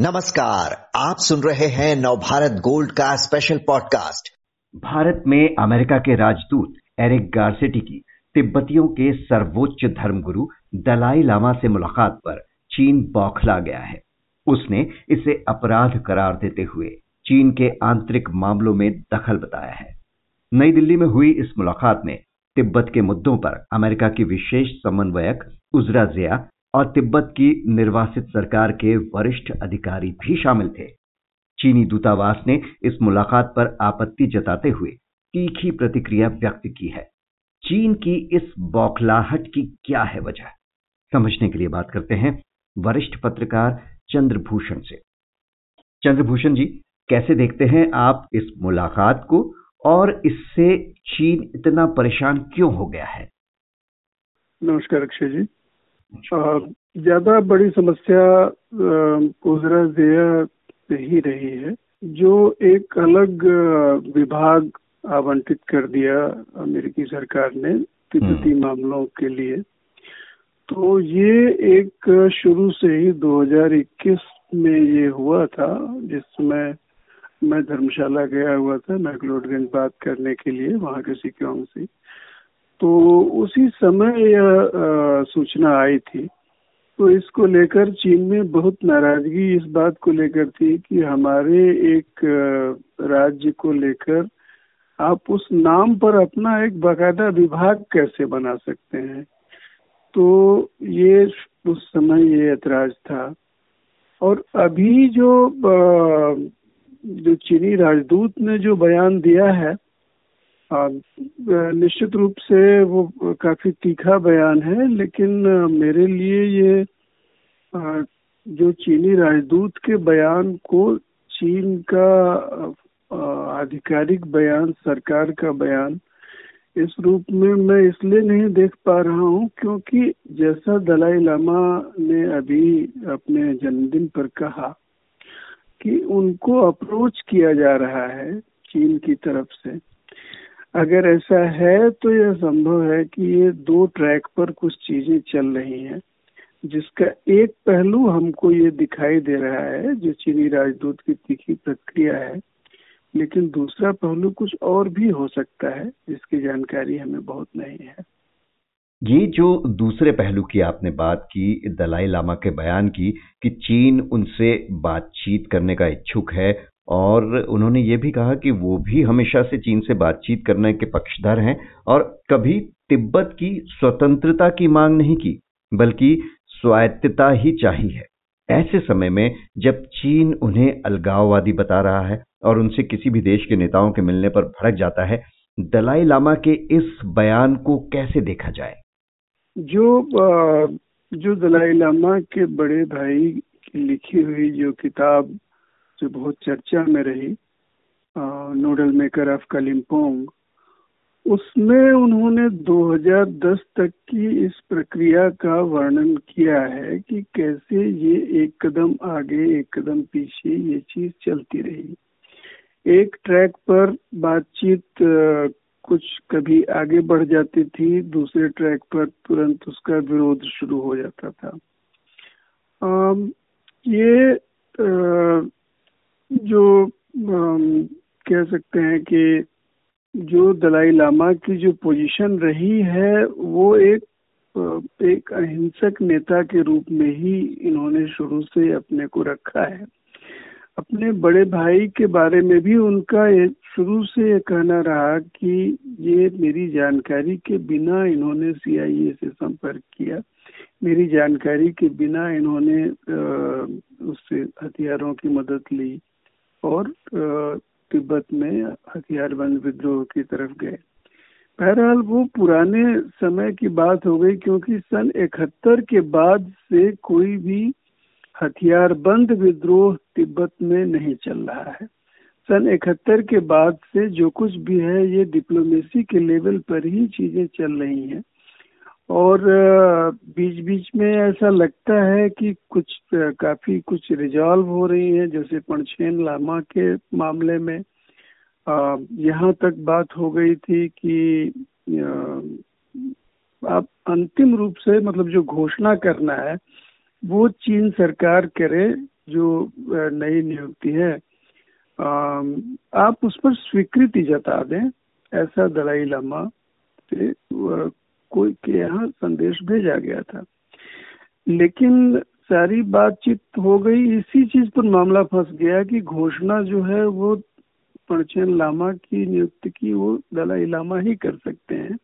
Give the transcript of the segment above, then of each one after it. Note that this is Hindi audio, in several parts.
नमस्कार, आप सुन रहे हैं नवभारत गोल्ड का स्पेशल पॉडकास्ट भारत में अमेरिका के राजदूत एरिक गार्सेटी की तिब्बतियों के सर्वोच्च धर्मगुरु दलाई लामा से मुलाकात पर चीन बौखला गया है। उसने इसे अपराध करार देते हुए चीन के आंतरिक मामलों में दखल बताया है। नई दिल्ली में हुई इस मुलाकात में तिब्बत के मुद्दों पर अमेरिका की विशेष समन्वयक उजरा जिया और तिब्बत की निर्वासित सरकार के वरिष्ठ अधिकारी भी शामिल थे। चीनी दूतावास ने इस मुलाकात पर आपत्ति जताते हुए तीखी प्रतिक्रिया व्यक्त की है। चीन की इस बौखलाहट की क्या है वजह? समझने के लिए बात करते हैं वरिष्ठ पत्रकार चंद्रभूषण से। चंद्रभूषण जी, कैसे देखते हैं आप इस मुलाकात को और इससे चीन इतना परेशान क्यों हो गया है? नमस्कार अक्षय जी। ज़्यादा बड़ी समस्या उजरा जिया ही रही है जो एक अलग विभाग आवंटित कर दिया अमेरिकी सरकार ने तिब्बती हम्म। मामलों के लिए तो ये एक शुरू से ही 2021 में ये हुआ था जिसमें मैं धर्मशाला गया हुआ था मैकलोडगंज बात करने के लिए वहाँ के सिक्योंग से तो उसी समय यह सूचना आई थी। तो इसको लेकर चीन में बहुत नाराज़गी इस बात को लेकर थी कि हमारे एक राज्य को लेकर आप उस नाम पर अपना एक बाकायदा विभाग कैसे बना सकते हैं? तो ये उस समय ये ऐतराज था। और अभी जो जो चीनी राजदूत ने जो बयान दिया है निश्चित रूप से वो काफ़ी तीखा बयान है, लेकिन मेरे लिए ये जो चीनी राजदूत के बयान को चीन का आधिकारिक बयान, सरकार का बयान, इस रूप में मैं इसलिए नहीं देख पा रहा हूँ क्योंकि जैसा दलाई लामा ने अभी अपने जन्मदिन पर कहा कि उनको अप्रोच किया जा रहा है चीन की तरफ़ से अगर ऐसा है तो यह संभव है कि ये दो ट्रैक पर कुछ चीज़ें चल रही हैं, जिसका एक पहलू हमको ये दिखाई दे रहा है, जो चीनी राजदूत की तीखी प्रक्रिया है, लेकिन दूसरा पहलू कुछ और भी हो सकता है, जिसकी जानकारी हमें बहुत नहीं है। ये जो दूसरे पहलू की आपने बात की, दलाई लामा के बयान की, कि चीन उनसे बातचीत करने का इच्छुक है और उन्होंने ये भी कहा कि वो भी हमेशा से चीन से बातचीत करने के पक्षधर हैं और कभी तिब्बत की स्वतंत्रता की मांग नहीं की, बल्कि स्वायत्तता ही चाहिए ऐसे समय में जब चीन उन्हें अलगाववादी बता रहा है और उनसे किसी भी देश के नेताओं के मिलने पर भड़क जाता है, दलाई लामा के इस बयान को कैसे देखा जाए? जो जो दलाई लामा के बड़े भाई की लिखी हुई जो किताब जो बहुत चर्चा में रही नोडल मेकर ऑफ़ कलिम्पोंग। उसमें उन्होंने 2010 तक की इस प्रक्रिया का वर्णन किया है कि कैसे ये एक कदम आगे एक कदम पीछे ये चीज़ चलती रही। एक ट्रैक पर बातचीत कुछ कभी आगे बढ़ जाती थी दूसरे ट्रैक पर तुरंत उसका विरोध शुरू हो जाता था। आ, ये आ, जो कह सकते हैं कि जो दलाई लामा की जो पोजीशन रही है, वो एक एक अहिंसक नेता के रूप में ही इन्होंने शुरू से अपने को रखा है। अपने बड़े भाई के बारे में भी उनका शुरू से ये कहना रहा कि ये मेरी जानकारी के बिना इन्होंने सीआईए से संपर्क किया। मेरी जानकारी के बिना इन्होंने उससे हथियारों की मदद ली। और तिब्बत में हथियार बंद विद्रोह की तरफ़ गए। बहरहाल वो पुराने समय की बात हो गई क्योंकि सन इकहत्तर के बाद से कोई भी हथियार बंद विद्रोह तिब्बत में नहीं चल रहा है। सन इकहत्तर के बाद से जो कुछ भी है, ये डिप्लोमेसी के लेवल पर ही चीज़ें चल रही हैं। और बीच बीच में ऐसा लगता है कि कुछ काफ़ी कुछ रिजॉल्व हो रही है, जैसे पंचेन लामा के मामले में। यहाँ तक बात हो गई थी कि आप अंतिम रूप से मतलब जो घोषणा करना है, वो चीन सरकार करे जो नई नियुक्ति है। आप उस पर स्वीकृति जता दें, ऐसा दलाई लामा से कोई के यहाँ संदेश भेजा गया था। लेकिन सारी बातचीत हो गई, इसी चीज़ पर मामला फंस गया कि घोषणा जो है वो पणचेन लामा की नियुक्ति की, वो दलाई लामा ही कर सकते हैं।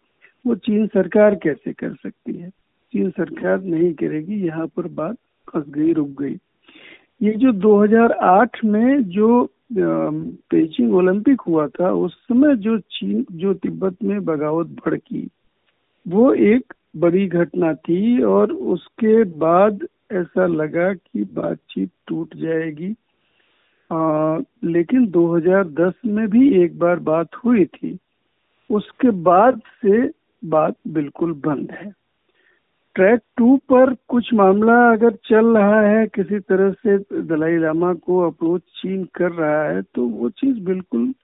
वो चीन सरकार कैसे कर सकती है? चीन सरकार नहीं करेगी, यहाँ पर बात फंस गई, रुक गई। ये जो 2008 में जो पेचिंग ओलंपिक हुआ था, उस समय जो चीन, जो तिब्बत में बगावत भड़की वो एक बड़ी घटना थी और उसके बाद ऐसा लगा कि बातचीत टूट जाएगी। आ, लेकिन 2010 में भी एक बार बात हुई थी। उसके बाद से बात बिल्कुल बंद है। ट्रैक टू पर कुछ मामला अगर चल रहा है किसी तरह से दलाई लामा को अप्रोच चीन कर रहा है तो वो चीज़ बिल्कुल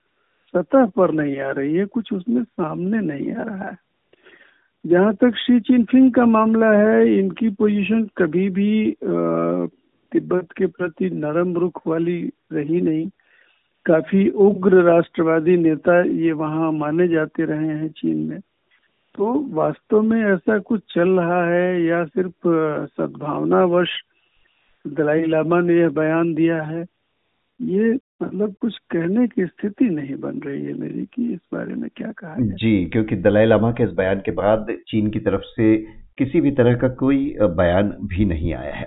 सतह पर नहीं आ रही है कुछ उसमें सामने नहीं आ रहा है। जहाँ तक शी चिनफिंग का मामला है, इनकी पोजीशन कभी भी तिब्बत के प्रति नरम रुख वाली रही नहीं। काफ़ी उग्र राष्ट्रवादी नेता ये वहाँ माने जाते रहे हैं चीन में। तो वास्तव में ऐसा कुछ चल रहा है या सिर्फ़ सद्भावनावश दलाई लामा ने यह बयान दिया है? ये मतलब कुछ कहने की स्थिति नहीं बन रही है मेरी कि इस बारे में क्या कहा है जी, क्योंकि दलाई लामा के इस बयान के बाद चीन की तरफ़ से किसी भी तरह का कोई बयान भी नहीं आया है।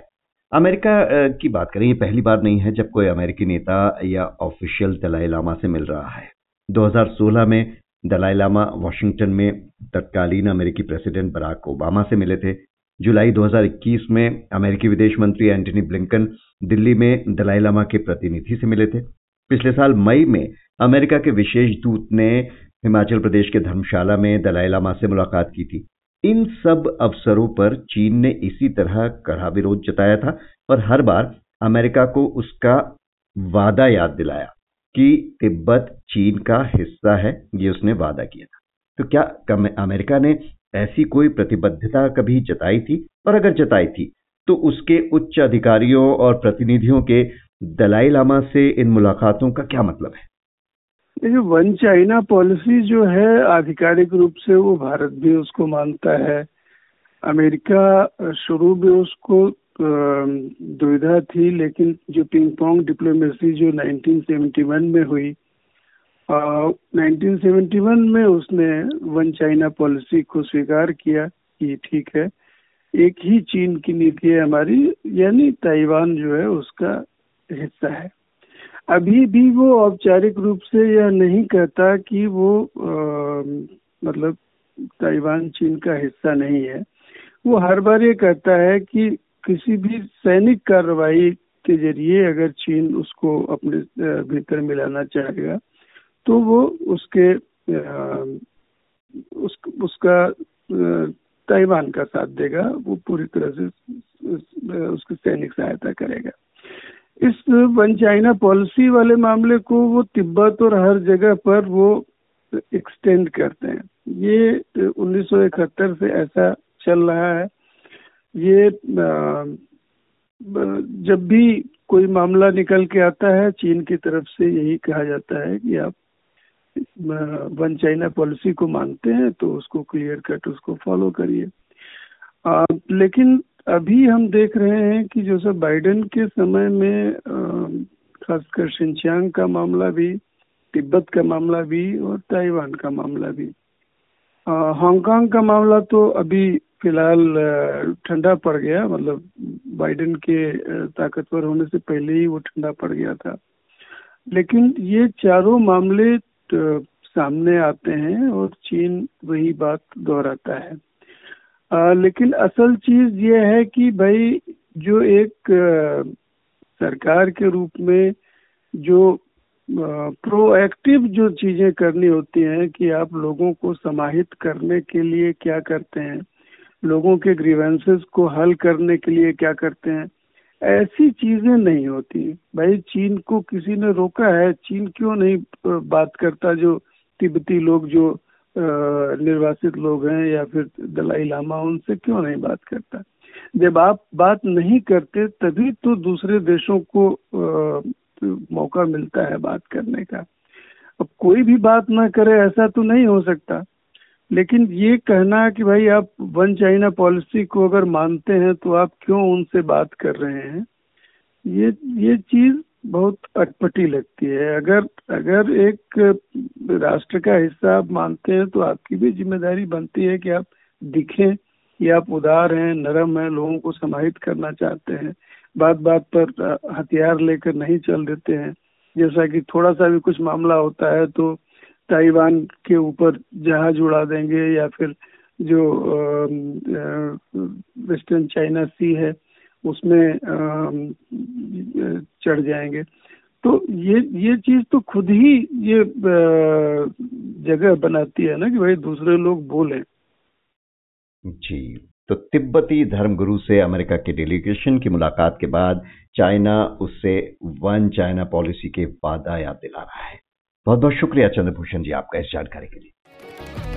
अमेरिका की बात करें, ये पहली बार नहीं है जब कोई अमेरिकी नेता या ऑफिशियल दलाई लामा से मिल रहा है। 2016 में दलाई लामा वाशिंगटन में तत्कालीन अमेरिकी प्रेसिडेंट बराक ओबामा से मिले थे। जुलाई 2021 में अमेरिकी विदेश मंत्री एंटनी ब्लिंकन दिल्ली में दलाई लामा के प्रतिनिधि से मिले थे। पिछले साल मई में अमेरिका के विशेष दूत ने हिमाचल प्रदेश के धर्मशाला में दलाई लामा से मुलाकात की थी। इन सब अवसरों पर चीन ने इसी तरह कड़ा विरोध जताया था और हर बार अमेरिका को उसका वादा याद दिलाया कि तिब्बत चीन का हिस्सा है, ये उसने वादा किया था। तो क्या अमेरिका ने ऐसी कोई प्रतिबद्धता कभी जताई थी? और अगर जताई थी तो उसके उच्च अधिकारियों और प्रतिनिधियों के दलाई लामा से इन मुलाकातों का क्या मतलब है? देखिए वन चाइना पॉलिसी जो है आधिकारिक रूप से वो भारत भी उसको मानता है। अमेरिका शुरू में उसको दुविधा थी लेकिन जो पिंग पोंग डिप्लोमेसी जो 1971 में हुई आ, 1971 में उसने वन चाइना पॉलिसी को स्वीकार किया कि ठीक है। एक ही चीन की नीति है हमारी यानी ताइवान जो है उसका हिस्सा है। अभी भी वो औपचारिक रूप से यह नहीं कहता कि वो आ, मतलब ताइवान चीन का हिस्सा नहीं है। वो हर बार ये कहता है कि किसी भी सैनिक कार्रवाई के ज़रिए अगर चीन उसको अपने भीतर मिलाना चाहेगा तो वो उसके आ, उस, उसका ताइवान का साथ देगा। वो पूरी तरह से उसकी सैनिक सहायता करेगा। इस वन चाइना पॉलिसी वाले मामले को वो तिब्बत और हर जगह पर वो एक्सटेंड करते हैं। ये 1971 से ऐसा चल रहा है। ये जब भी कोई मामला निकल के आता है, चीन की तरफ़ से यही कहा जाता है कि आप वन चाइना पॉलिसी को मानते हैं तो उसको क्लियर कट उसको फॉलो करिए। लेकिन अभी हम देख रहे हैं कि जो सब बाइडेन के समय में खासकर शिनचांग का मामला भी, तिब्बत का मामला भी और ताइवान का मामला भी। हांगकांग का मामला तो अभी फ़िलहाल ठंडा पड़ गया मतलब बाइडेन के ताकतवर होने से पहले ही वो ठंडा पड़ गया था। लेकिन ये चारों मामले सामने आते हैं और चीन वही बात दोहराता है। आ, लेकिन असल चीज़ ये है कि भाई जो एक आ, सरकार के रूप में जो प्रोएक्टिव जो चीज़ें करनी होती हैं कि आप लोगों को समाहित करने के लिए क्या करते हैं लोगों के ग्रीवेंसेस को हल करने के लिए क्या करते हैं ऐसी चीज़ें नहीं होती। भाई चीन को किसी ने रोका है चीन क्यों नहीं बात करता जो तिब्बती लोग जो निर्वासित लोग हैं या फिर दलाई लामा उनसे क्यों नहीं बात करता? जब आप बात नहीं करते तभी तो दूसरे देशों को आ, मौका मिलता है बात करने का। अब कोई भी बात ना करे ऐसा तो नहीं हो सकता। लेकिन ये कहना कि भाई आप वन चाइना पॉलिसी को अगर मानते हैं तो आप क्यों उनसे बात कर रहे हैं? ये ये चीज़ बहुत अटपटी लगती है। अगर अगर एक राष्ट्र का हिस्सा आप मानते हैं तो आपकी भी ज़िम्मेदारी बनती है कि आप दिखें कि आप उदार हैं, नरम हैं, लोगों को समाहित करना चाहते हैं। बात बात पर हथियार लेकर नहीं चल देते हैं। जैसा कि थोड़ा सा भी कुछ मामला होता है तो ताइवान के ऊपर जहाज़ उड़ा देंगे या फिर जो वेस्टर्न चाइना सी है उसमें चढ़ जाएँगे। तो ये ये चीज़ तो खुद ही ये जगह बनाती है ना कि भाई दूसरे लोग बोले। जी। तो तिब्बती धर्मगुरु से अमेरिका के डेलीगेशन की मुलाकात के बाद चाइना उससे वन चाइना पॉलिसी के वादा याद दिला रहा है। बहुत बहुत शुक्रिया चंद्रभूषण जी आपका इस जानकारी के लिए।